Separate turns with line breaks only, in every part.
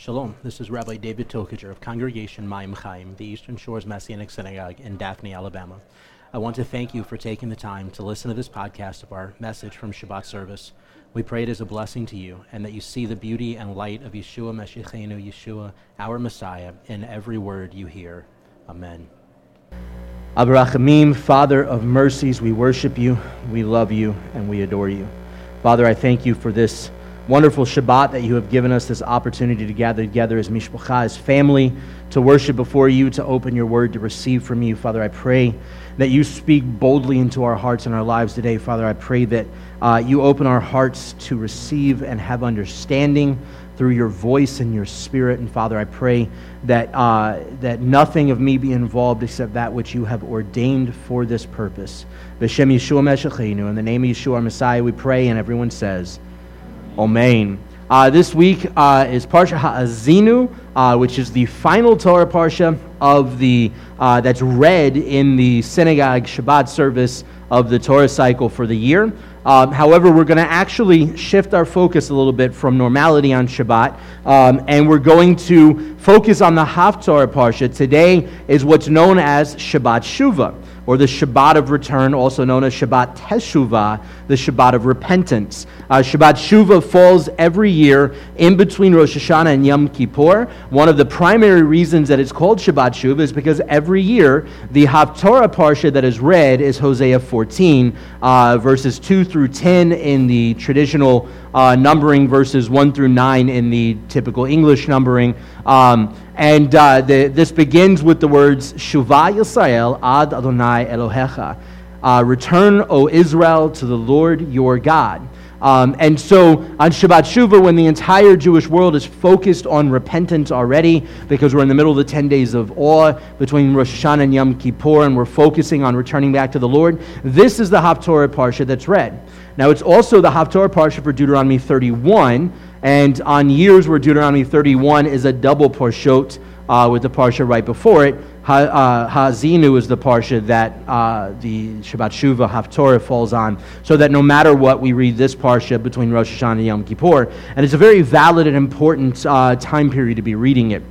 Shalom, this is Rabbi David Tokajer of Congregation Mayim Chaim, the Eastern Shores Messianic Synagogue in Daphne, Alabama. I want to thank you for taking the time to listen to this podcast of our message from Shabbat service. We pray it is a blessing to you and that you see the beauty and light of Yeshua Meshichenu, Yeshua, our Messiah, in every word you hear. Amen. Abrachamim, Father of mercies, we worship you, we love you, and we adore you. Father, I thank you for this wonderful Shabbat that you have given us this opportunity to gather together as mishpacha, as family, to worship before you, to open your word, to receive from you. Father, I pray that you speak boldly into our hearts and our lives today. Father, I pray that uh, you open our hearts to receive and have understanding through your voice and your spirit. And Father, I pray that, uh, that nothing of me be involved except that which you have ordained for this purpose. Yeshua in the name of Yeshua our Messiah, we pray, and everyone says, Uh, this week uh, is Parsha Ha'azinu, uh, which is the final Torah Parsha of the, uh, that's read in the synagogue Shabbat service of the Torah cycle for the year. Um, however, we're going to actually shift our focus a little bit from normality on Shabbat, um, and we're going to focus on the Haftorah Parsha. Today is what's known as Shabbat Shuvah or the Shabbat of return, also known as Shabbat Teshuvah, the Shabbat of repentance. Uh, Shabbat Shuvah falls every year in between Rosh Hashanah and Yom Kippur. One of the primary reasons that it's called Shabbat Shuvah is because every year the Haftorah Parsha that is read is Hosea 14, uh, verses 2 through 10 in the traditional uh, numbering, verses 1 through 9 in the typical English numbering. Um, and uh, the, this begins with the words, Shuvah Yisrael ad Adonai Elohecha. Uh, Return, O Israel, to the Lord your God. Um, and so on Shabbat Shuvah, when the entire Jewish world is focused on repentance already, because we're in the middle of the 10 days of awe between Rosh Hashanah and Yom Kippur, and we're focusing on returning back to the Lord, this is the Haftorah Parsha that's read. Now, it's also the Haftorah Parsha for Deuteronomy 31, and on years where Deuteronomy 31 is a double Parshot uh, with the Parsha right before it, ha, uh, Ha'azinu is the Parsha that uh, the Shabbat Shuvah Haftorah falls on, so that no matter what, we read this Parsha between Rosh Hashanah and Yom Kippur. And it's a very valid and important uh, time period to be reading it.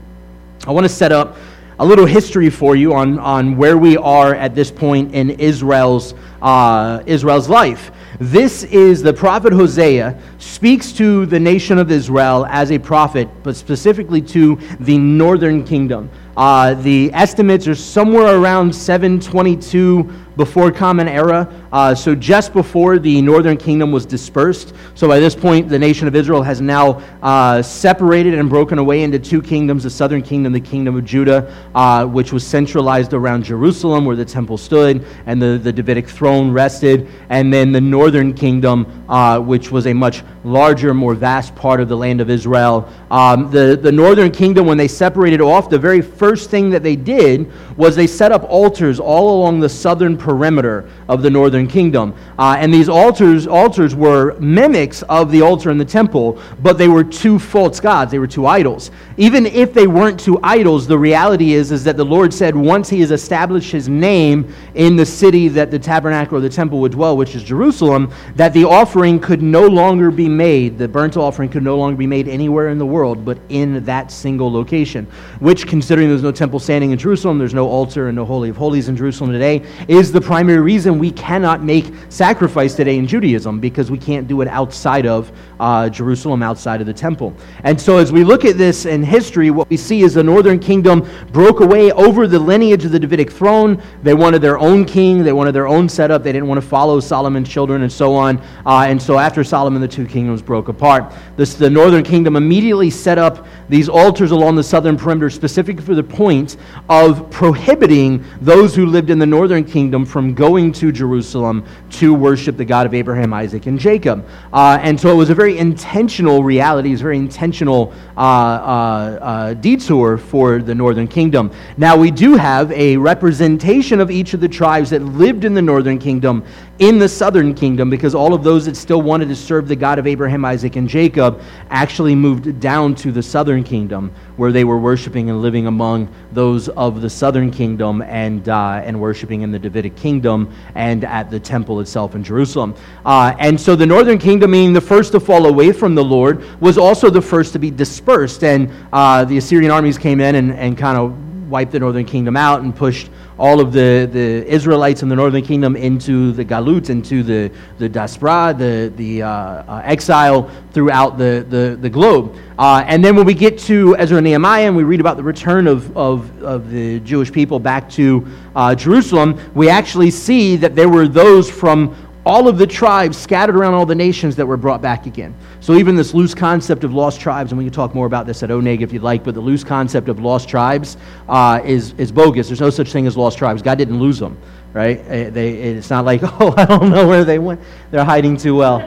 I want to set up a little history for you on, on where we are at this point in Israel's, uh, Israel's life. This is the prophet Hosea speaks to the nation of Israel as a prophet, but specifically to the northern kingdom. Uh, the estimates are somewhere around 722 before Common Era, uh, so just before the northern kingdom was dispersed. So by this point, the nation of Israel has now uh, separated and broken away into two kingdoms the southern kingdom, the kingdom of Judah, uh, which was centralized around Jerusalem, where the temple stood and the, the Davidic throne rested, and then the northern kingdom, uh, which was a much larger, more vast part of the land of Israel. Um, the, the northern kingdom, when they separated off, the very first thing that they did was they set up altars all along the southern perimeter of the northern kingdom. Uh, and these altars, altars were mimics of the altar in the temple, but they were two false gods. They were two idols. Even if they weren't two idols, the reality is, is that the Lord said once he has established his name in the city that the tabernacle or the temple would dwell, which is Jerusalem, that the offering could no longer be made, the burnt offering could no longer be made anywhere in the world, but in that single location. Which, considering there's no temple standing in Jerusalem, there's no altar and no Holy of Holies in Jerusalem today, is the primary reason we cannot make sacrifice today in Judaism because we can't do it outside of uh, Jerusalem, outside of the temple. And so, as we look at this in history, what we see is the northern kingdom broke away over the lineage of the Davidic throne. They wanted their own king, they wanted their own setup, they didn't want to follow Solomon's children, and so on. Uh, and so, after Solomon, the two kingdoms broke apart. This, the northern kingdom immediately set up these altars along the southern perimeter, specifically for the point of prohibiting those who lived in the northern kingdom from going to Jerusalem to worship the God of Abraham, Isaac, and Jacob. Uh, and so it was a very intentional reality, it was a very intentional uh, uh, uh, detour for the northern kingdom. Now, we do have a representation of each of the tribes that lived in the northern kingdom
in the southern kingdom because all of those that still wanted to serve the God of Abraham, Isaac, and Jacob actually moved down to the southern kingdom where they were worshiping and living among those of the southern kingdom and, uh, and worshiping in the Davidic kingdom and at the temple itself in Jerusalem. Uh, and so the northern kingdom, being the first to fall away from the Lord, was also the first to be dispersed. And uh, the Assyrian armies came in and, and kind of wiped the northern kingdom out and pushed all of the, the Israelites in the northern kingdom into the Galut, into the, the Diaspora, the, the uh, uh, exile throughout the, the, the globe. Uh, and then when we get to Ezra and Nehemiah and we read about the return of, of, of the Jewish people back to uh, Jerusalem, we actually see that there were those from all of the tribes scattered around all the nations that were brought back again. So even this loose concept of lost tribes, and we can talk more about this at Oneg if you'd like, but the loose concept of lost tribes uh, is, is bogus. There's no such thing as lost tribes. God didn't lose them, right? Eh, they, it's not like, oh, I don't know where they went. They're hiding too well.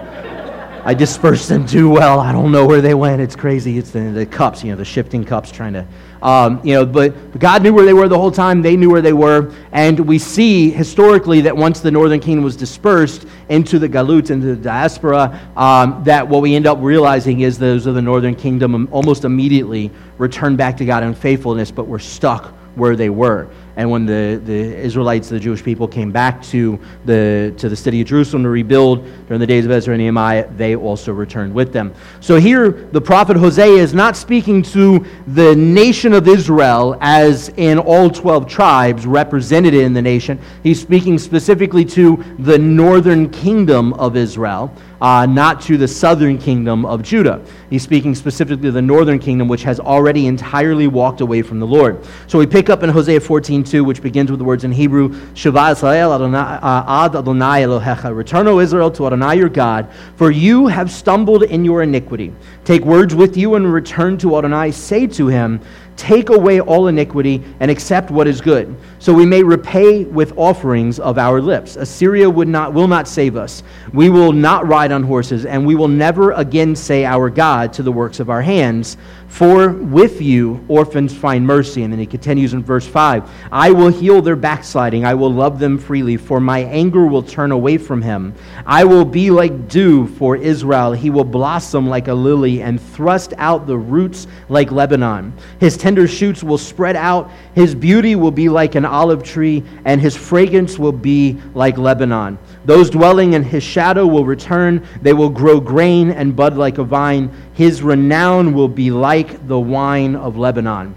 I dispersed them too well. I don't know where they went. It's crazy. It's the, the cups, you know, the shifting cups trying to um, you know, but God knew where they were the whole time. They knew where they were. And we see historically that once the northern kingdom was dispersed into the Galut, into the diaspora, um, that what we end up realizing is those of the northern kingdom almost immediately returned back to God in faithfulness, but were stuck where they were. And when the, the Israelites, the Jewish people, came back to the, to the city of Jerusalem to rebuild during the days of Ezra and Nehemiah, they also returned with them. So here, the prophet Hosea is not speaking to the nation of Israel as in all 12 tribes represented in the nation. He's speaking specifically to the northern kingdom of Israel uh, not to the southern kingdom of Judah. He's speaking specifically to the northern kingdom, which has already entirely walked away from the Lord. So we pick up in Hosea 14:2, which begins with the words in Hebrew, Shuvah Israel uh, ad Adonai Elohecha. Return, O Israel, to Adonai your God, for you have stumbled in your iniquity. Take words with you and return to Adonai. Say to him, Take away all iniquity and accept what is good, so we may repay with offerings of our lips. Assyria would not, will not save us. We will not ride on horses, and we will never again say, Our God, to the works of our hands. For with you orphans find mercy. And then he continues in verse 5 I will heal their backsliding. I will love them freely, for my anger will turn away from him. I will be like dew for Israel. He will blossom like a lily and thrust out the roots like Lebanon. His tender shoots will spread out. His beauty will be like an olive tree, and his fragrance will be like Lebanon. Those dwelling in his shadow will return. They will grow grain and bud like a vine. His renown will be like the wine of Lebanon.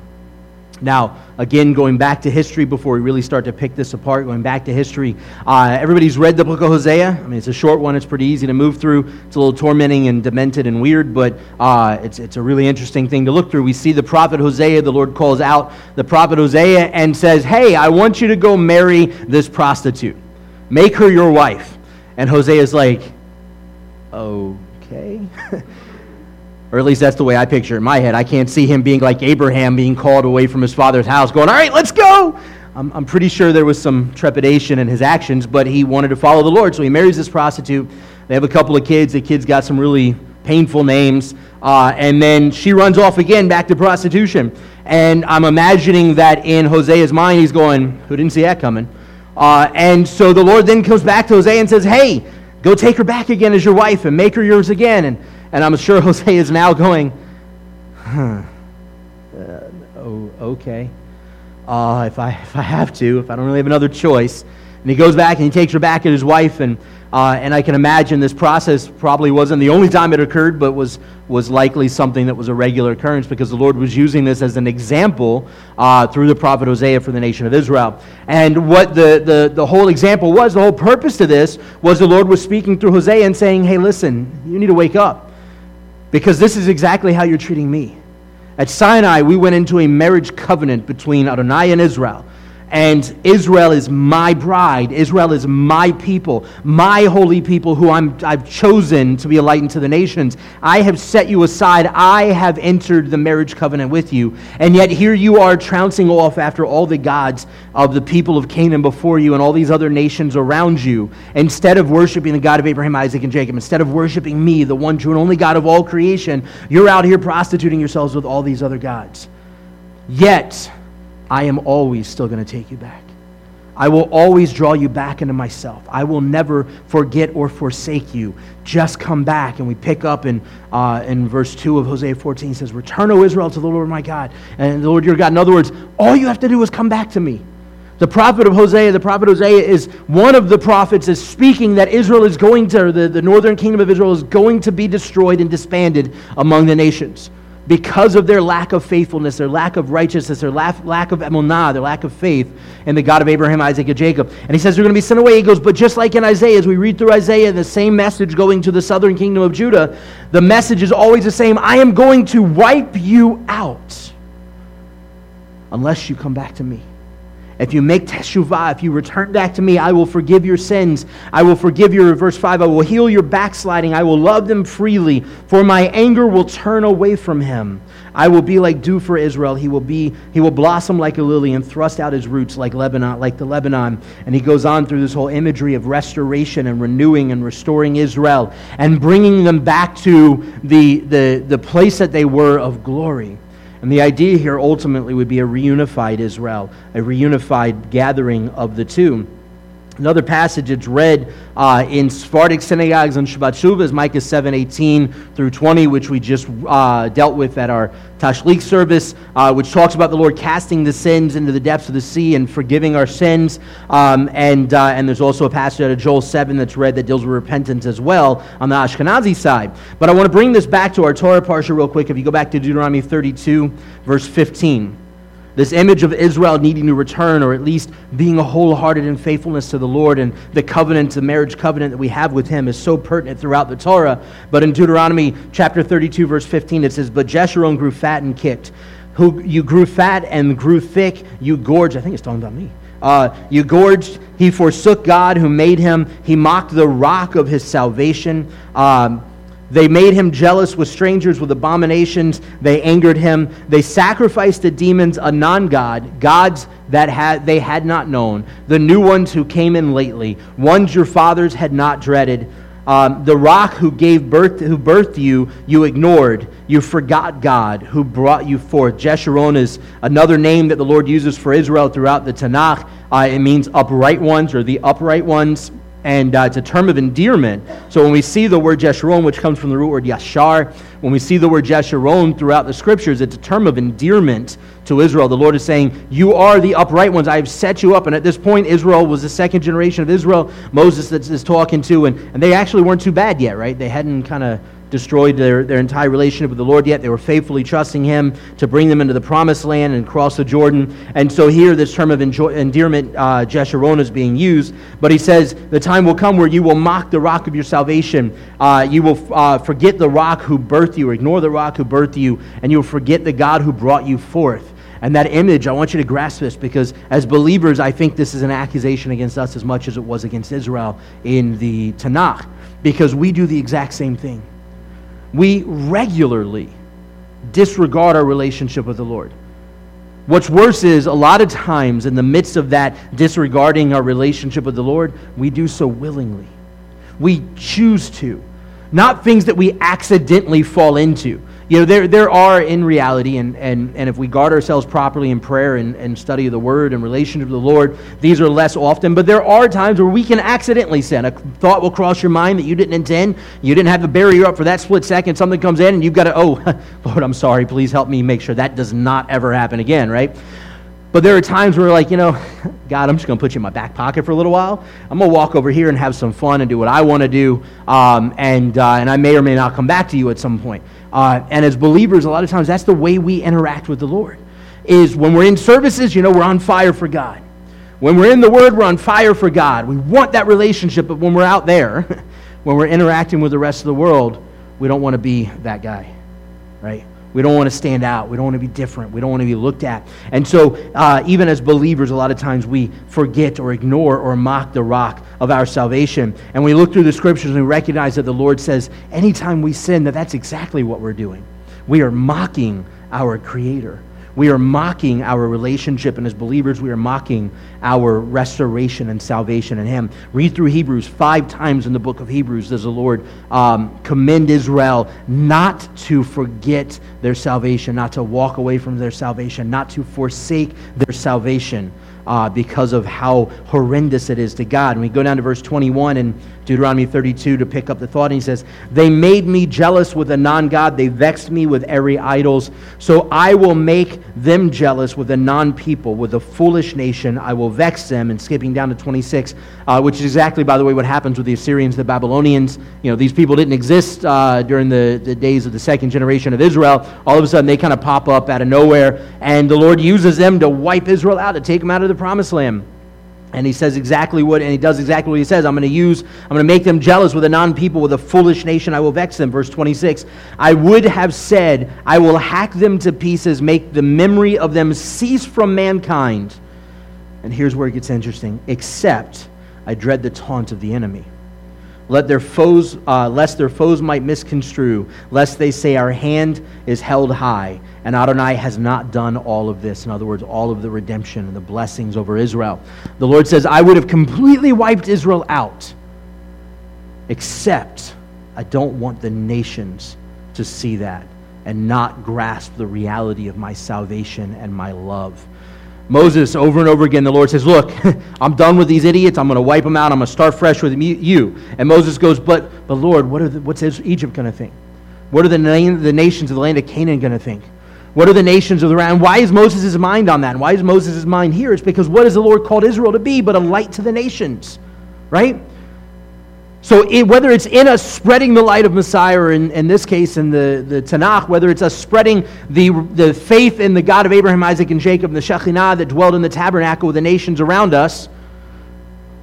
Now, again, going back to history before we really start to pick this apart, going back to history, uh, everybody's read the book of Hosea. I mean, it's a short one, it's pretty easy to move through. It's a little tormenting and demented and weird, but uh, it's, it's a really interesting thing to look through. We see the prophet Hosea, the Lord calls out the prophet Hosea and says, Hey, I want you to go marry this prostitute, make her your wife. And Hosea's like, Okay. Or at least that's the way I picture it in my head. I can't see him being like Abraham being called away from his father's house, going, All right, let's go. I'm, I'm pretty sure there was some trepidation in his actions, but he wanted to follow the Lord. So he marries this prostitute. They have a couple of kids. The kids got some really painful names. Uh, and then she runs off again back to prostitution. And I'm imagining that in Hosea's mind, he's going, Who didn't see that coming? Uh, and so the Lord then comes back to Hosea and says, Hey, go take her back again as your wife and make her yours again. And and I'm sure Hosea is now going, huh, uh, oh, okay. Uh, if, I, if I have to, if I don't really have another choice. And he goes back and he takes her back as his wife. And, uh, and I can imagine this process probably wasn't the only time it occurred, but was, was likely something that was a regular occurrence because the Lord was using this as an example uh, through the prophet Hosea for the nation of Israel. And what the, the, the whole example was, the whole purpose to this was the Lord was speaking through Hosea and saying, hey, listen, you need to wake up because this is exactly how you're treating me. At Sinai, we went into a marriage covenant between Adonai and Israel and Israel is my bride. Israel is my people, my holy people who I'm, I've chosen to be a light unto the nations. I have set you aside. I have entered the marriage covenant with you. And yet here you are trouncing off after all the gods of the people of Canaan before you and all these other nations around you. Instead of worshiping the God of Abraham, Isaac, and Jacob, instead of worshiping me, the one true and only God of all creation, you're out here prostituting yourselves with all these other gods. Yet, I am always still going to take you back. I will always draw you back into myself. I will never forget or forsake you. Just come back. And we pick up in, uh, in verse 2 of Hosea 14 says, Return, O Israel, to the Lord my God, and the Lord your God. In other words, all you have to do is come back to me. The prophet of Hosea, the prophet Hosea is one of the prophets is speaking that Israel is going to, the, the northern kingdom of Israel is going to be destroyed and disbanded among the nations because of their lack of faithfulness, their lack of righteousness, their lack, lack of emunah, their lack of faith in the God of Abraham, Isaac, and Jacob. And he says they're going to be sent away. He goes, but just like in Isaiah, as we read through Isaiah, the same message going to the southern kingdom of Judah, the message is always the same I am going to wipe you out unless you come back to me. If you make teshuvah, if you return back to me, I will forgive your sins. I will forgive your, verse 5, I will heal your backsliding. I will love them freely, for my anger will turn away from him. I will be like dew for Israel. He will be, he will blossom like a lily and thrust out his roots like Lebanon, like the Lebanon. And he goes on through this whole imagery of restoration and renewing and restoring Israel and bringing them back to the, the, the place that they were of glory. And the idea here ultimately would be a reunified Israel, a reunified gathering of the two. Another passage it's read uh, in Sephardic synagogues on Shabbat Shuvah is Micah 7 18 through 20, which we just uh, dealt with at our Tashlich service, uh, which talks about the Lord casting the sins into the depths of the sea and forgiving our sins. Um, and, uh, and there's also a passage out of Joel 7 that's read that deals with repentance as well on the Ashkenazi side. But I want to bring this back to our Torah parsha real quick. If you go back to Deuteronomy 32, verse 15. This image of Israel needing to return, or at least being wholehearted in faithfulness to the Lord, and the covenant, the marriage covenant that we have with Him, is so pertinent throughout the Torah. But in Deuteronomy chapter 32, verse 15, it says, But Jeshurun grew fat and kicked. Who you grew fat and grew thick, you gorged. I think it's talking about me. Uh, you gorged. He forsook God who made him. He mocked the rock of his salvation. Um, they made him jealous with strangers, with abominations. They angered him. They sacrificed to demons a non God, gods that had, they had not known, the new ones who came in lately, ones your fathers had not dreaded. Um, the rock who gave birth, who birthed you, you ignored. You forgot God who brought you forth. Jeshurun is another name that the Lord uses for Israel throughout the Tanakh. Uh, it means upright ones or the upright ones and uh, it's a term of endearment. So when we see the word Jeshurun, which comes from the root word Yashar, when we see the word Jeshurun throughout the scriptures, it's a term of endearment to Israel. The Lord is saying, You are the upright ones. I have set you up. And at this point, Israel was the second generation of Israel. Moses is talking to, and, and they actually weren't too bad yet, right? They hadn't kind of destroyed their, their entire relationship with the Lord yet. They were faithfully trusting Him to bring them into the promised land and cross the Jordan. And so here, this term of enjoy, endearment, uh, Jeshurun, is being used. But he says, The time will come where you will mock the rock of your salvation. Uh, you will uh, forget the rock who birthed you, or ignore the rock who birthed you, and you will forget the God who brought you forth. And that image, I want you to grasp this because as believers, I think this is an accusation against us as much as it was against Israel in the Tanakh because we do the exact same thing we regularly disregard our relationship with the Lord. What's worse is, a lot of times, in the midst of that disregarding our relationship with the Lord, we do so willingly. We choose to. Not things that we accidentally fall into you know, there, there are in reality, and, and, and if we guard ourselves properly in prayer and, and study of the Word and relationship to the Lord, these are less often, but there are times where we can accidentally sin. A thought will cross your mind that you didn't intend. You didn't have the barrier up for that split second. Something comes in, and you've got to, oh, Lord, I'm sorry. Please help me make sure that does not ever happen again, right? But there are times where, like, you know, God, I'm just going to put you in my back pocket for a little while. I'm going to walk over here and have some fun and do what I want to do. Um, and, uh, and I may or may not come back to you at some point. Uh, and as believers, a lot of times that's the way we interact with the Lord. Is when we're in services, you know, we're on fire for God. When we're in the Word, we're on fire for God. We want that relationship, but when we're out there, when we're interacting with the rest of the world, we don't want to be that guy, right? We don't want to stand out. We don't want to be different. We don't want to be looked at. And so, uh, even as believers, a lot of times we forget or ignore or mock the rock of our salvation. And we look through the scriptures and we recognize that the Lord says, anytime we sin, that that's exactly what we're doing. We are mocking our Creator. We are mocking our relationship, and as believers, we are mocking our restoration and salvation in Him. Read through Hebrews. Five times in the book of Hebrews does the Lord um, commend Israel not to forget their salvation, not to walk away from their salvation, not to forsake their salvation. uh, because of how horrendous it is to God. And we go down to verse 21 in Deuteronomy 32 to pick up the thought. And he says, They made me jealous with a non God, they vexed me with every idols. So I will make them jealous with a non people, with a foolish nation. I will vex them. And skipping down to 26, uh, which is exactly, by the way, what happens with the Assyrians, the Babylonians. You know, these people didn't exist uh, during the, the days of the second generation of Israel. All of a sudden, they kind of pop up out of nowhere, and the Lord uses them to wipe Israel out, to take them out of the promised land. And he says exactly what, and he does exactly what he says. I'm going to use, I'm going to make them jealous with a non people, with a foolish nation, I will vex them. Verse 26. I would have said, I will hack them to pieces, make the memory of them cease from mankind. And here's where it gets interesting. Except I dread the taunt of the enemy. Let their foes, uh, lest their foes might misconstrue, lest they say, Our hand is held high, and Adonai has not done all of this. In other words, all of the redemption and the blessings over Israel. The Lord says, I would have completely wiped Israel out, except I don't want the nations to see that and not grasp the reality of my salvation and my love. Moses, over and over again, the Lord says, Look, I'm done with these idiots. I'm going to wipe them out. I'm going to start fresh with you. And Moses goes, But, but Lord, what are the, what's Egypt going to think? What are the, the nations of the land of Canaan going to think? What are the nations of the land? Why is Moses' mind on that? And why is Moses' mind here? It's because what has the Lord called Israel to be but a light to the nations? Right? So, it, whether it's in us spreading the light of Messiah, or in, in this case in the, the Tanakh, whether it's us spreading the, the faith in the God of Abraham, Isaac, and Jacob, the Shekhinah that dwelled in the tabernacle with the nations around us,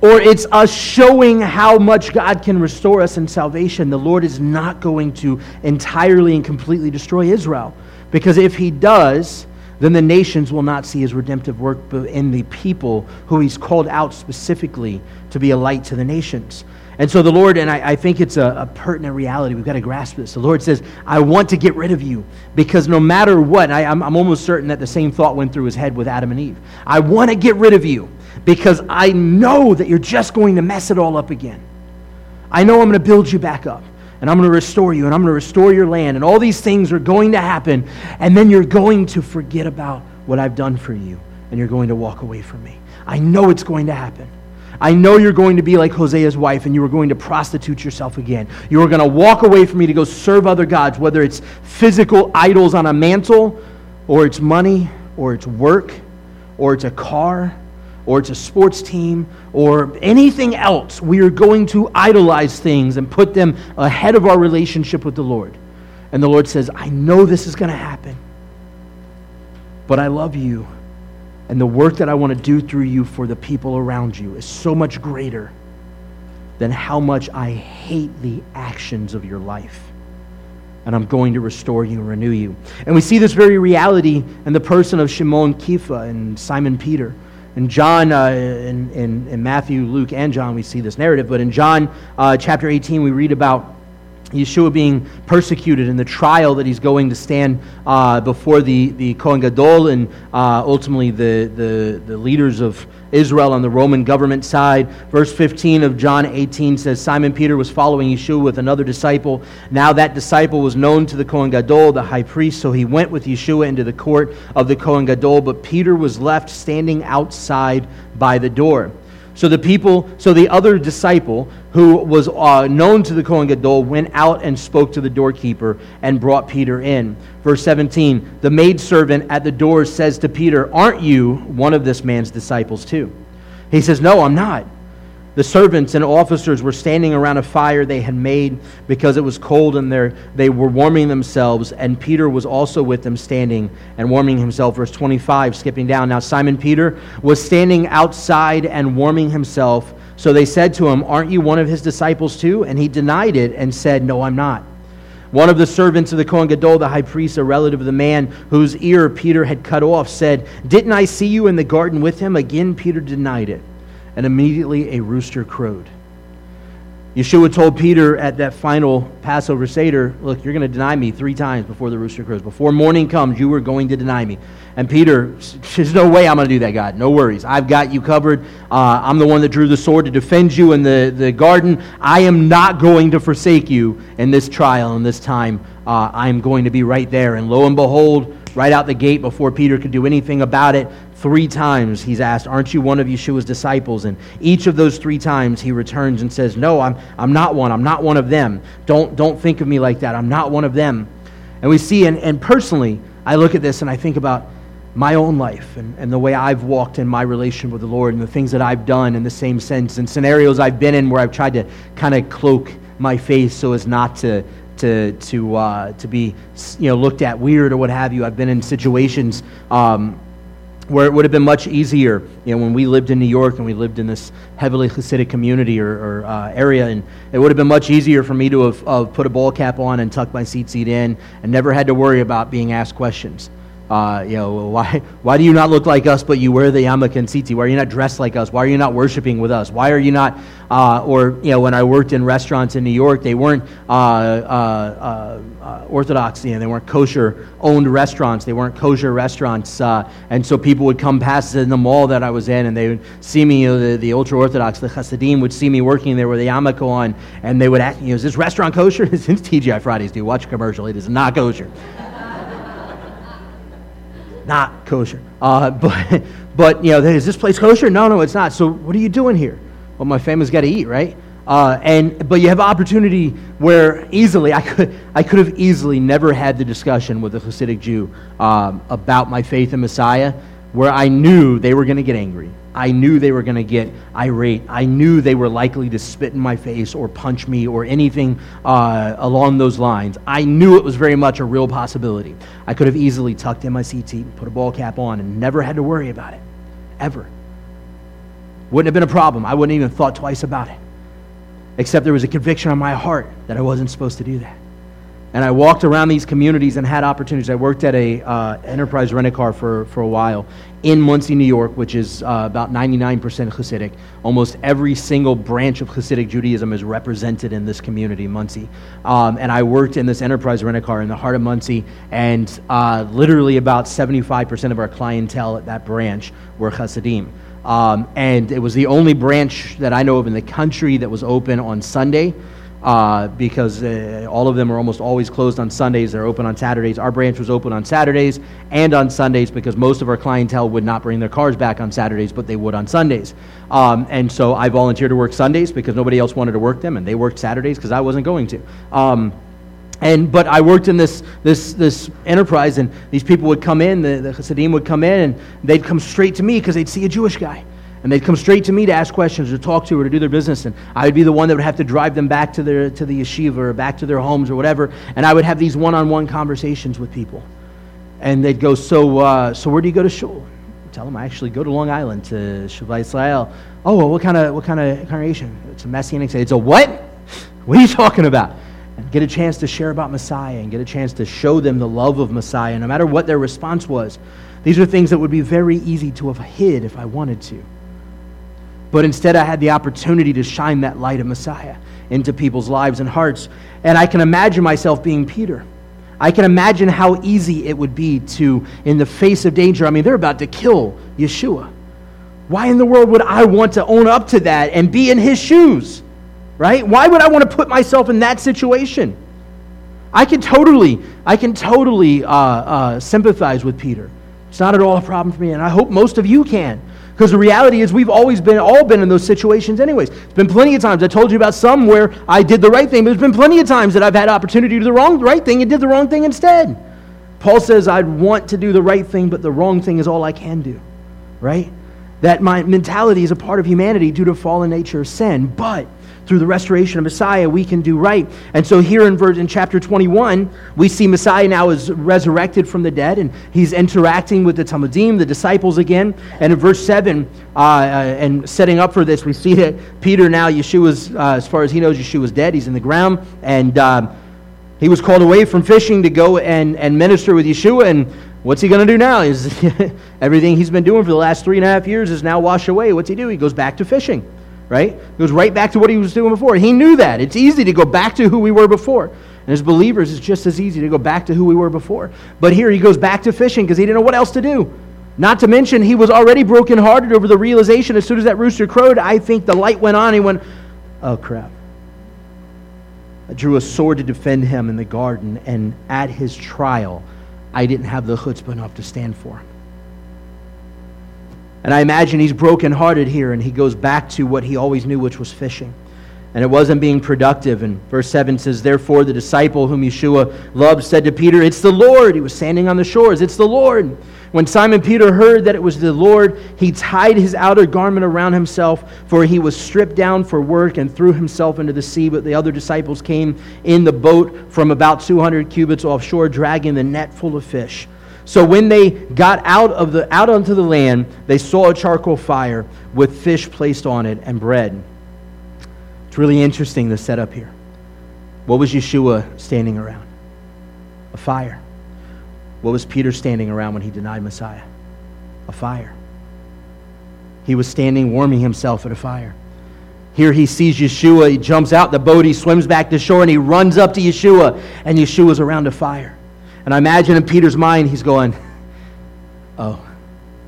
or it's us showing how much God can restore us in salvation, the Lord is not going to entirely and completely destroy Israel. Because if He does, then the nations will not see His redemptive work in the people who He's called out specifically to be a light to the nations. And so the Lord, and I, I think it's a, a, pertinent reality, we've got to grasp this. The Lord says, I want to get rid of you because no matter what, I, I'm, I'm almost certain that the same thought went through his head with Adam and Eve. I want to get rid of you because I know that you're just going to mess it all up again. I know I'm going to build you back up and I'm going to restore you and I'm going to restore your land and all these things are going to happen and then you're going to forget about what I've done for you and you're going to walk away from me. I know it's going to happen. I know you're going to be like Hosea's wife and you are going to prostitute yourself again. You are going to walk away from me to go serve other gods, whether it's physical idols on a mantle, or it's money, or it's work, or it's a car, or it's a sports team, or anything else. We are going to idolize things and put them ahead of our relationship with the Lord. And the Lord says, I know this is going to happen, but I love you and the work that I want to do through you for the people around you is so much greater than how much I hate the actions of your life. And I'm going to restore you and renew you. And we see this very reality in the person of Shimon Kepha and Simon Peter. In John, uh, in, in, in, Matthew, Luke, and John, we see this narrative. But in John uh, chapter 18, we read about Yeshua being persecuted in the trial that he's going to stand uh, before the, the Kohen Gadol and uh, ultimately the, the, the leaders of Israel on the Roman government side. Verse 15 of John 18 says Simon Peter was following Yeshua with another disciple. Now that disciple was known to the Kohen Gadol, the high priest, so he went with Yeshua into the court of the Kohen Gadol, but Peter was left standing outside by the door. So the people, so the other disciple who was uh, known to the Kohen Gadol went out and spoke to the doorkeeper and brought Peter in. Verse 17, the maidservant at the door says to Peter, Aren't you one of this man's disciples too? He says, No, I'm not. The servants and officers were standing around a fire they had made because it was cold and they were warming themselves, and Peter was also with them standing and warming himself. Verse 25, skipping down. Now, Simon Peter was standing outside and warming himself. So they said to him, Aren't you one of his disciples too? And he denied it and said, No, I'm not. One of the servants of the Kohen Gadol, the high priest, a relative of the man whose ear Peter had cut off, said, Didn't I see you in the garden with him? Again, Peter denied it and immediately a rooster crowed. Yeshua told Peter at that final Passover Seder, Look, you're going to deny me three times before the rooster crows. Before morning comes, you are going to deny me. And Peter, there's no way I'm going to do that, God. No worries. I've got you covered. Uh, I'm the one that drew the sword to defend you in the, the garden. I am not going to forsake you in this trial, in this time. Uh, I'm going to be right there. And lo and behold, right out the gate before Peter could do anything about it. Three times he's asked, Aren't you one of Yeshua's disciples? And each of those three times he returns and says, No, I'm, I'm not one. I'm not one of them. Don't, don't think of me like that. I'm not one of them. And we see, and, and personally, I look at this and I think about my own life and, and the way I've walked in my relationship with the Lord and the things that I've done in the same sense and scenarios I've been in where I've tried to kind of cloak my face so as not to to to uh, to be you know looked at weird or what have you. I've been in situations um, where it would have been much easier, you know, when we lived in New York and we lived in this heavily Hasidic community or, or uh, area, and it would have been much easier for me to have, have put a ball cap on and tucked my tzitzit in and never had to worry about being asked questions. Uh, you know, why, why do you not look like us, but you wear the yarmulke and tzitzit? Why are you not dressed like us? Why are you not worshiping with us? Why are you not, uh, or, you know, when I worked in restaurants in New York, they weren't uh, uh, uh Orthodox, know, they weren't kosher-owned restaurants. They weren't kosher restaurants. Uh, and so people would come past in the mall that I was in, and they would see me, you know, the, the ultra-Orthodox, the Hasidim would see me working there with the yarmulke on, and they would ask, you know, is this restaurant kosher? it's TGI Fridays, dude. Watch a commercial. It is not kosher not kosher. Uh, but, but, you know, is this place kosher? No, no, it's not. So what are you doing here? Well, my family's got to eat, right? Uh, and but you have opportunity where easily I could I could have easily never had the discussion with a Hasidic Jew um, about my faith in Messiah, where I knew they were going to get angry. I knew they were going to get irate. I knew they were likely to spit in my face or punch me or anything uh, along those lines. I knew it was very much a real possibility. I could have easily tucked in my and put a ball cap on and never had to worry about it. Ever. Wouldn't have been a problem. I wouldn't even thought twice about it. Except there was a conviction on my heart that I wasn't supposed to do that. And I walked around these communities and had opportunities. I worked at a uh, enterprise rent a car for, for a while in Monsey, New York, which is uh, about 99% Hasidic. Almost every single branch of Hasidic Judaism is represented in this community, Monsey. Um, and I worked in this enterprise rent a car in the heart of Monsey, and uh, literally about 75% of our clientele at that branch were Hasidim. Um, and it was the only branch that I know of in the country that was open on Sunday uh, because uh, all of them are almost always closed on Sundays. They're open on Saturdays. Our branch was open on Saturdays and on Sundays because most of our clientele would not bring their cars back on Saturdays, but they would on Sundays. Um, and so I volunteered to work Sundays because nobody else wanted to work them, and they worked Saturdays because I wasn't going to. Um, and but I worked in this this this enterprise, and these people would come in, the, the Hasidim would come in, and they'd come straight to me because they'd see a Jewish guy and they'd come straight to me to ask questions or talk to or to do their business. And i would be the one that would have to drive them back to, their, to the yeshiva or back to their homes or whatever. And i would have these one-on-one conversations with people. And they'd go so, uh, so where do you go to shul? Tell them i actually go to long island to Shabbat israel. Oh well, what kind of what kind of congregation? It's a messianic it's a what? What are you talking about? And get a chance to share about messiah and get a chance to show them the love of messiah no matter what their response was. These are things that would be very easy to have hid if i wanted to but instead, I had the opportunity to shine that light of Messiah into people's lives and hearts. And I can imagine myself being Peter. I can imagine how easy it would be to, in the face of danger, I mean, they're about to kill Yeshua. Why in the world would I want to own up to that and be in his shoes? Right? Why would I want to put myself in that situation? I can totally, I can totally uh, uh, sympathize with Peter. It's not at all a problem for me, and I hope most of you can. Because the reality is, we've always been, all been in those situations, anyways. It's been plenty of times. I told you about some where I did the right thing, but there's been plenty of times that I've had opportunity to do the wrong, right thing and did the wrong thing instead. Paul says, I'd want to do the right thing, but the wrong thing is all I can do, right? That my mentality is a part of humanity due to fallen nature of sin. But through the restoration of Messiah, we can do right. And so here in, verse, in chapter 21, we see Messiah now is resurrected from the dead, and he's interacting with the Talmidim, the disciples again. And in verse 7, uh, uh, and setting up for this, we see that Peter now, Yeshua's, uh, as far as he knows, Yeshua's dead. He's in the ground. And uh, he was called away from fishing to go and, and minister with Yeshua. And what's he going to do now? Is everything he's been doing for the last three and a half years is now washed away. What's he do? He goes back to fishing right? Goes right back to what he was doing before. He knew that. It's easy to go back to who we were before. And as believers, it's just as easy to go back to who we were before. But here he goes back to fishing because he didn't know what else to do. Not to mention, he was already brokenhearted over the realization as soon as that rooster crowed, I think the light went on. He went, oh crap. I drew a sword to defend him in the garden, and at his trial, I didn't have the chutzpah enough to stand for him. And I imagine he's brokenhearted here and he goes back to what he always knew, which was fishing. And it wasn't being productive. And verse 7 says, Therefore the disciple whom Yeshua loved said to Peter, It's the Lord. He was standing on the shores. It's the Lord. When Simon Peter heard that it was the Lord, he tied his outer garment around himself, for he was stripped down for work, and threw himself into the sea. But the other disciples came in the boat from about 200 cubits offshore, dragging the net full of fish. So when they got out of the out onto the land, they saw a charcoal fire with fish placed on it and bread. It's really interesting the setup here. What was Yeshua standing around? A fire. What was Peter standing around when he denied Messiah? A fire. He was standing warming himself at a fire. Here he sees Yeshua. He jumps out the boat. He swims back to shore and he runs up to Yeshua. And Yeshua's around a fire. And I imagine in Peter's mind, he's going, Oh,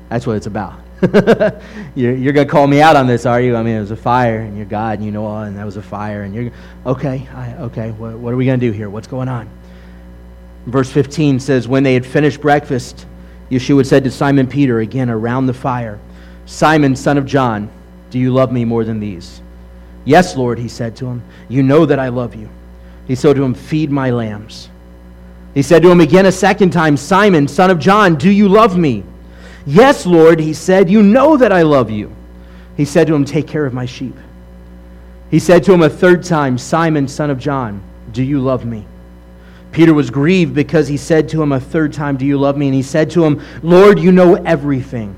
that's what it's about. you're, you're going to call me out on this, are you? I mean, it was a fire, and you're God, and you know all, and that was a fire, and you're okay. I, okay, what, what are we going to do here? What's going on? Verse 15 says, When they had finished breakfast, Yeshua said to Simon Peter, again around the fire, Simon, son of John, do you love me more than these? Yes, Lord, he said to him. You know that I love you. He said to him, Feed my lambs. He said to him again a second time, Simon, son of John, do you love me? Yes, Lord, he said, You know that I love you. He said to him, Take care of my sheep. He said to him a third time, Simon, son of John, do you love me? Peter was grieved because he said to him a third time, Do you love me? And he said to him, Lord, you know everything.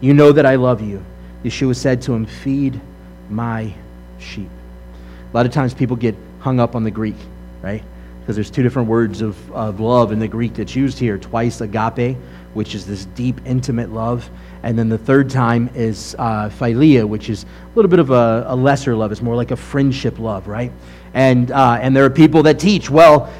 You know that I love you. Yeshua said to him, Feed my sheep. A lot of times people get hung up on the Greek, right? Because there's two different words of, of love in the Greek that's used here. Twice agape, which is this deep, intimate love. And then the third time is uh, philia, which is a little bit of a, a, lesser love. It's more like a friendship love, right? And, uh, and there are people that teach, well,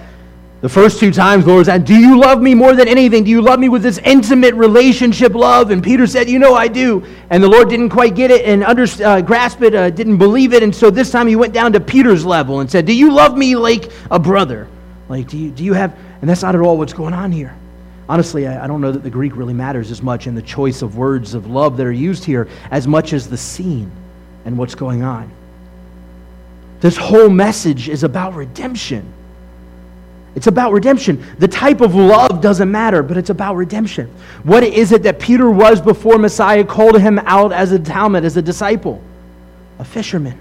the first two times, Lord said, Do you love me more than anything? Do you love me with this intimate relationship love? And Peter said, You know, I do. And the Lord didn't quite get it and under, uh, grasp it, uh, didn't believe it. And so this time he went down to Peter's level and said, Do you love me like a brother? Like, do you, do you have, and that's not at all what's going on here. Honestly, I, I don't know that the Greek really matters as much in the choice of words of love that are used here as much as the scene and what's going on. This whole message is about redemption. It's about redemption. The type of love doesn't matter, but it's about redemption. What is it that Peter was before Messiah called him out as a Talmid, as a disciple? A fisherman.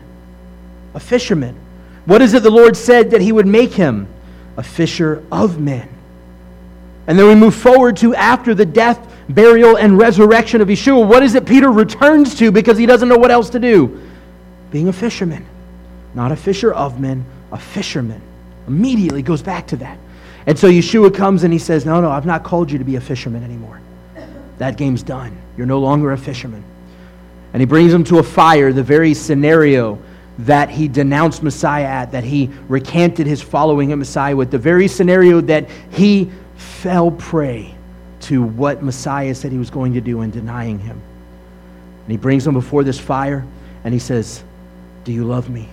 A fisherman. What is it the Lord said that he would make him? A fisher of men. And then we move forward to after the death, burial, and resurrection of Yeshua. What is it Peter returns to because he doesn't know what else to do? Being a fisherman. Not a fisher of men, a fisherman. Immediately goes back to that. And so Yeshua comes and he says, No, no, I've not called you to be a fisherman anymore. That game's done. You're no longer a fisherman. And he brings him to a fire, the very scenario that he denounced Messiah at, that he recanted his following of Messiah with, the very scenario that he fell prey to what Messiah said he was going to do in denying him. And he brings him before this fire and he says, Do you love me?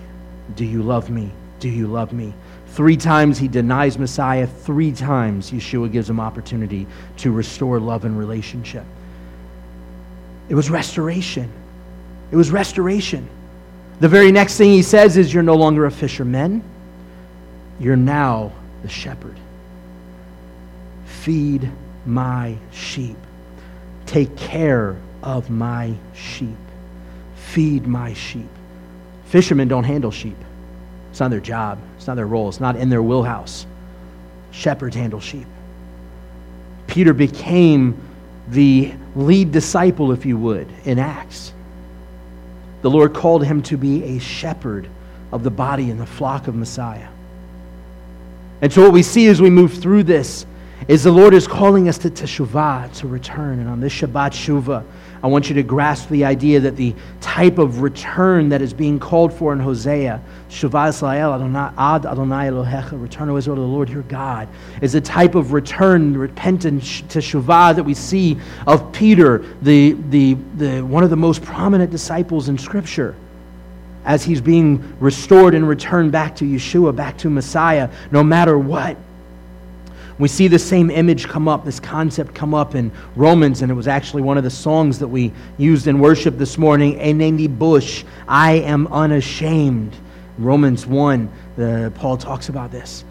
Do you love me? Do you love me? Three times he denies Messiah. Three times Yeshua gives him opportunity to restore love and relationship. It was restoration. It was restoration. The very next thing he says is, You're no longer a fisherman, you're now the shepherd. Feed my sheep. Take care of my sheep. Feed my sheep. Fishermen don't handle sheep. It's not their job. It's not their role. It's not in their wheelhouse. Shepherds handle sheep. Peter became the lead disciple, if you would, in Acts. The Lord called him to be a shepherd of the body and the flock of Messiah. And so, what we see as we move through this is the Lord is calling us to teshuvah, to return. And on this Shabbat Shuvah, I want you to grasp the idea that the type of return that is being called for in Hosea, Shuvah Israel, Ad Adonai Elohecha, return, O Israel, to the Lord your God, is a type of return, repentance to Shuvah that we see of Peter, the, the, the, one of the most prominent disciples in Scripture as he's being restored and returned back to Yeshua, back to Messiah, no matter what. We see the same image come up, this concept come up in Romans, and it was actually one of the songs that we used in worship this morning. Eineni bosh, I am unashamed. Romans 1, the, Paul talks about this.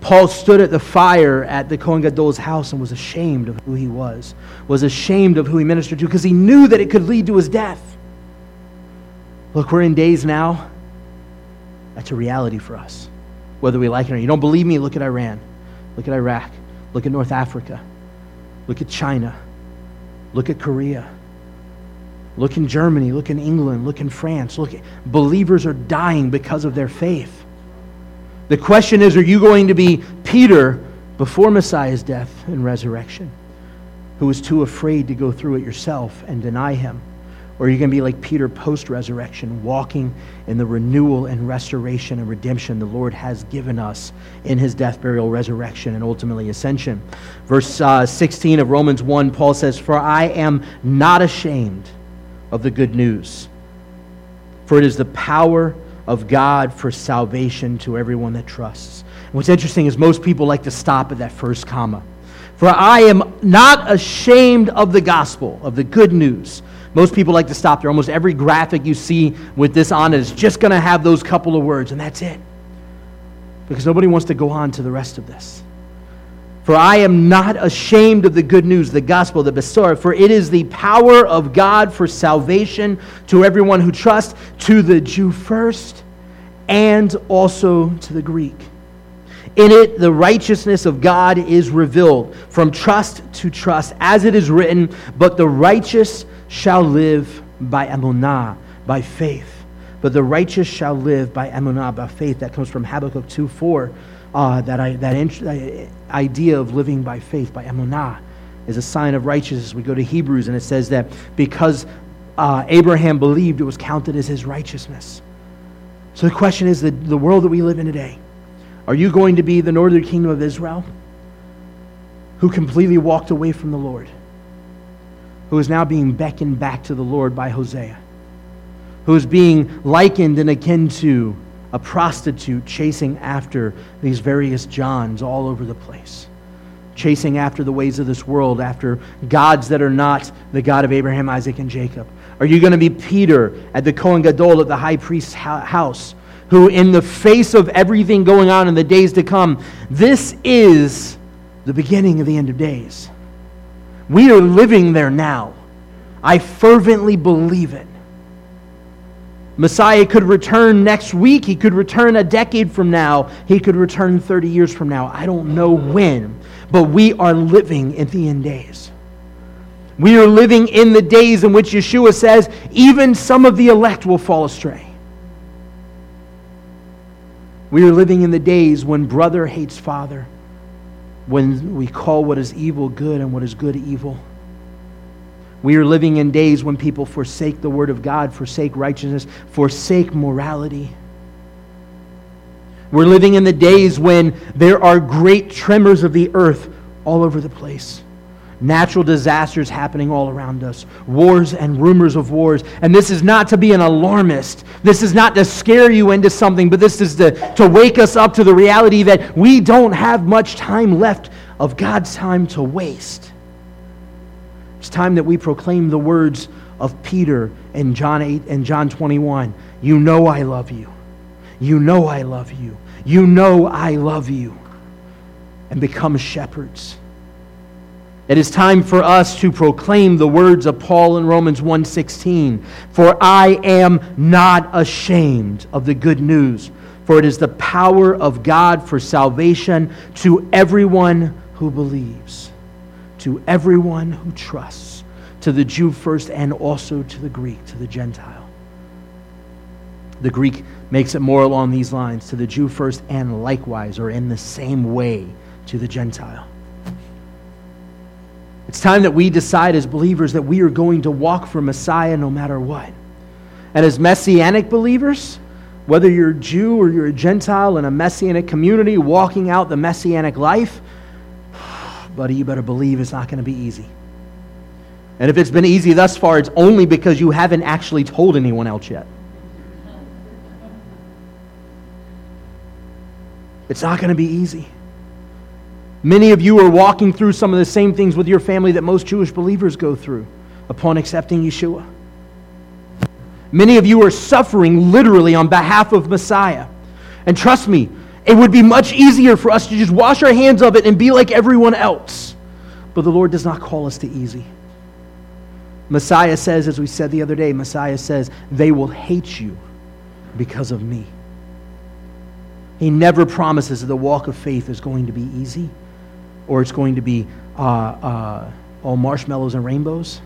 Paul stood at the fire at the Kohen Gadol's house and was ashamed of who he was, was ashamed of who he ministered to because he knew that it could lead to his death. Look, we're in days now. That's a reality for us, whether we like it or not. You don't believe me? Look at Iran. Look at Iraq. Look at North Africa. Look at China. Look at Korea. Look in Germany. Look in England. Look in France. Look, believers are dying because of their faith. The question is are you going to be Peter before Messiah's death and resurrection, who was too afraid to go through it yourself and deny him? Or are you going to be like Peter post resurrection, walking in the renewal and restoration and redemption the Lord has given us in his death, burial, resurrection, and ultimately ascension? Verse uh, 16 of Romans 1, Paul says, For I am not ashamed of the good news, for it is the power of God for salvation to everyone that trusts. And what's interesting is most people like to stop at that first comma. For I am not ashamed of the gospel, of the good news. Most people like to stop there. Almost every graphic you see with this on it is just going to have those couple of words, and that's it. Because nobody wants to go on to the rest of this. For I am not ashamed of the good news, the gospel, the Besorah, for it is the power of God for salvation to everyone who trusts, to the Jew first, and also to the Greek. In it, the righteousness of God is revealed from trust to trust, as it is written, but the righteous shall live by emunah, by faith. But the righteous shall live by emunah, by faith. That comes from Habakkuk 2 4 uh, that, I, that idea of living by faith, by emunah, is a sign of righteousness. We go to Hebrews and it says that because uh, Abraham believed, it was counted as his righteousness. So the question is the, the world that we live in today, are you going to be the northern kingdom of Israel who completely walked away from the Lord, who is now being beckoned back to the Lord by Hosea, who is being likened and akin to a prostitute chasing after these various Johns all over the place, chasing after the ways of this world, after gods that are not the God of Abraham, Isaac, and Jacob? Are you going to be Peter at the Kohen Gadol at the high priest's house, who, in the face of everything going on in the days to come, this is the beginning of the end of days? We are living there now. I fervently believe it. Messiah could return next week. He could return a decade from now. He could return 30 years from now. I don't know when, but we are living in the end days. We are living in the days in which Yeshua says, even some of the elect will fall astray. We are living in the days when brother hates father, when we call what is evil good and what is good evil we are living in days when people forsake the Word of God, forsake righteousness, forsake morality. We're living in the days when there are great tremors of the earth all over the place. Natural disasters happening all around us, wars and rumors of wars. And this is not to be an alarmist. This is not to scare you into something, but this is to, to wake us up to the reality that we don't have much time left of God's time to waste. It's time that we proclaim the words of Peter in John 8 and John 21. You know I love you. You know I love you. You know I love you. And become shepherds. It is time for us to proclaim the words of Paul in Romans 1:16, "For I am not ashamed of the good news, for it is the power of God for salvation to everyone who believes." to everyone who trusts, to the Jew first and also to the Greek, to the Gentile. The Greek makes it more along these lines to the Jew first and likewise, or in the same way, to the Gentile. It's time that we decide as believers that we are going to walk for Messiah no matter what. And as Messianic believers, whether you're a Jew or you're a Gentile in a Messianic community walking out the Messianic life, buddy, you better believe it's not going to be easy. And if it's been easy thus far, it's only because you haven't actually told anyone else yet. It's not going to be easy. Many of you are walking through some of the same things with your family that most Jewish believers go through upon accepting Yeshua. Many of you are suffering literally on behalf of Messiah. And trust me, it would be much easier for us to just wash our hands of it and be like everyone else. But the Lord does not call us to easy. Messiah says, as we said the other day, Messiah says, they will hate you because of me. He never promises that the walk of faith is going to be easy or it's going to be uh, uh, all marshmallows and rainbows.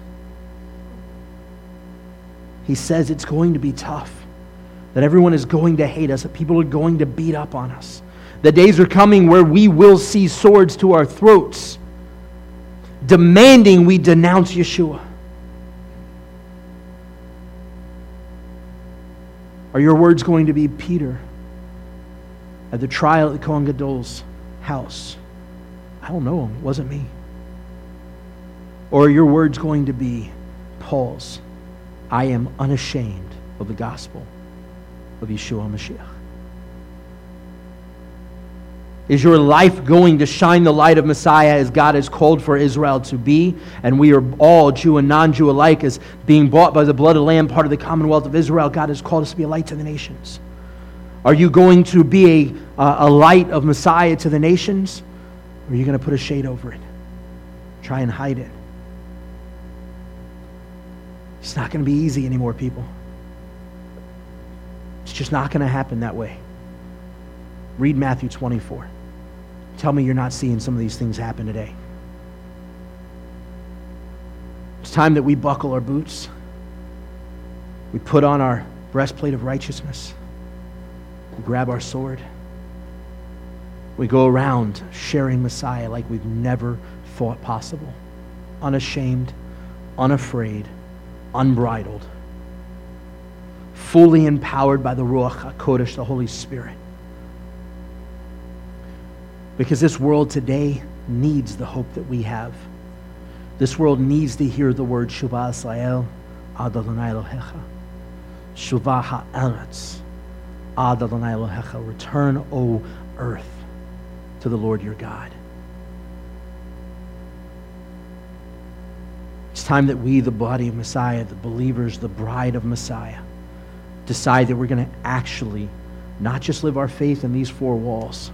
He says it's going to be tough, that everyone is going to hate us, that people are going to beat up on us. The days are coming where we will see swords to our throats, demanding we denounce Yeshua. Are your words going to be Peter at the trial at the Kohen Gadol's house? I don't know him. It wasn't me. Or your words going to be Paul's? I am unashamed of the gospel of Yeshua Mashiach. Is your life going to shine the light of Messiah as God has called for Israel to be? And we are all, Jew and non Jew alike, as being bought by the blood of the Lamb, part of the commonwealth of Israel. God has called us to be a light to the nations. Are you going to be a, a light of Messiah to the nations? Or are you going to put a shade over it? Try and hide it. It's not going to be easy anymore, people. It's just not going to happen that way. Read Matthew 24. Tell me you're not seeing some of these things happen today. It's time that we buckle our boots. We put on our breastplate of righteousness. We grab our sword. We go around sharing Messiah like we've never thought possible. Unashamed, unafraid unbridled, fully empowered by the Ruach HaKodesh, the Holy Spirit. Because this world today needs the hope that we have. This world needs to hear the word Shuvah Israel, Adonai Elohecha. Shuvah Ha'eretz, Adonai Elohecha. Return, O earth, to the Lord your God. It's time that we, the body of Messiah, the believers, the bride of Messiah, decide that we're going to actually not just live our faith in these four walls,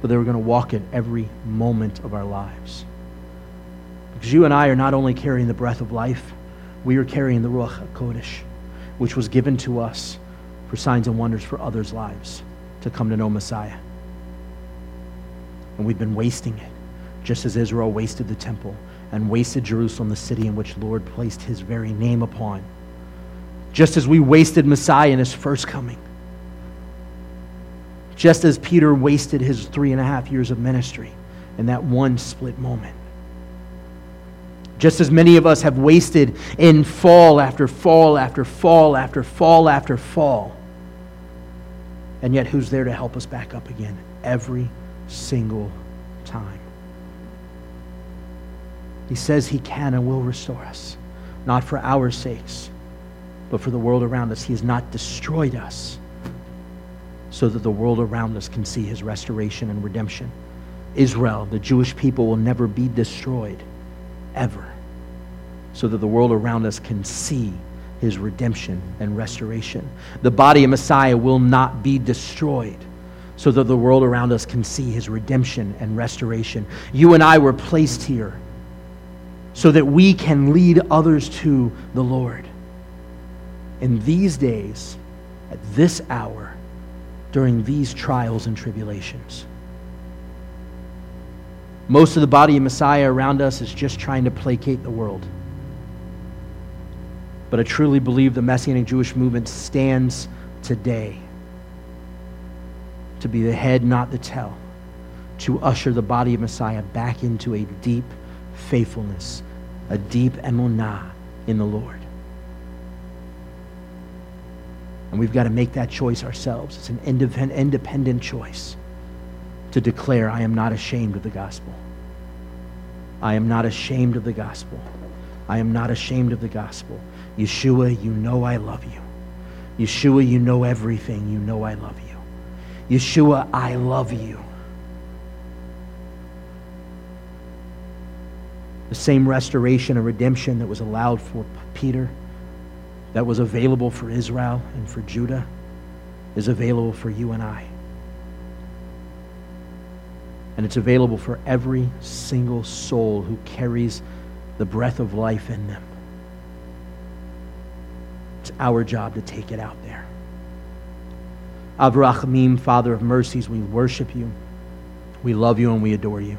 but that we're going to walk it every moment of our lives. Because you and I are not only carrying the breath of life, we are carrying the Ruach HaKodesh, which was given to us for signs and wonders for others' lives to come to know Messiah. And we've been wasting it, just as Israel wasted the temple and wasted Jerusalem, the city in which Lord placed his very name upon. Just as we wasted Messiah in his first coming. Just as Peter wasted his three and a half years of ministry in that one split moment. Just as many of us have wasted in fall after fall after fall after fall after fall. And yet, who's there to help us back up again every single time? He says He can and will restore us, not for our sakes, but for the world around us. He has not destroyed us so that the world around us can see His restoration and redemption. Israel, the Jewish people, will never be destroyed, ever, so that the world around us can see his redemption and restoration. The body of Messiah will not be destroyed so that the world around us can see his redemption and restoration. You and I were placed here so that we can lead others to the Lord. In these days, at this hour, during these trials and tribulations. Most of the body of Messiah around us is just trying to placate the world. But I truly believe the Messianic Jewish movement stands today to be the head, not the tail, to usher the body of Messiah back into a deep faithfulness a deep emunah in the Lord. And we've got to make that choice ourselves. It's an independent choice to declare, I am not ashamed of the gospel. I am not ashamed of the gospel. I am not ashamed of the gospel. Yeshua, you know I love you. Yeshua, you know everything. You know I love you. Yeshua, I love you. The same restoration and redemption that was allowed for Peter, that was available for Israel and for Judah, is available for you and I. And it's available for every single soul who carries the breath of life in them. It's our job to take it out there. Avrachamim, Father of mercies, we worship you. We love you and we adore you.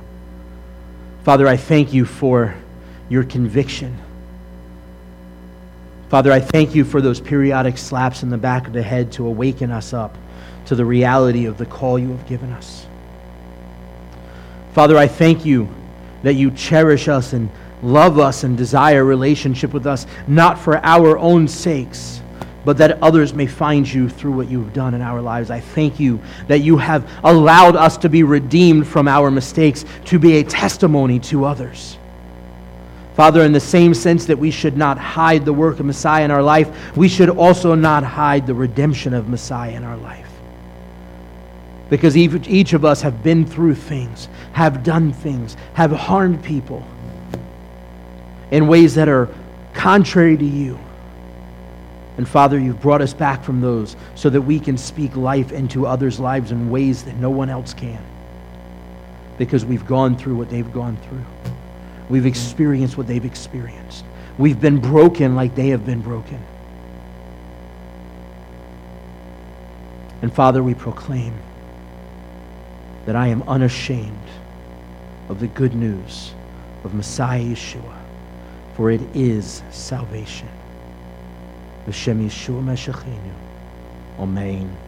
Father, I thank you for your conviction. Father, I thank you for those periodic slaps in the back of the head to awaken us up to the reality of the call you have given us. Father, I thank you that you cherish us and love us and desire relationship with us, not for our own sakes, but that others may find you through what you've done in our lives. I thank you that you have allowed us to be redeemed from our mistakes, to be a testimony to others. Father, in the same sense that we should not hide the work of Messiah in our life, we should also not hide the redemption of Messiah in our life. Because each of us have been through things, have done things, have harmed people in ways that are contrary to you. And Father, you've brought us back from those so that we can speak life into others' lives in ways that no one else can. Because we've gone through what they've gone through. We've experienced what they've experienced. We've been broken like they have been broken. And Father, we proclaim that I am unashamed of the good news of Messiah Yeshua, for it is salvation. B'Shem Yeshua Meshicheinu. Amen.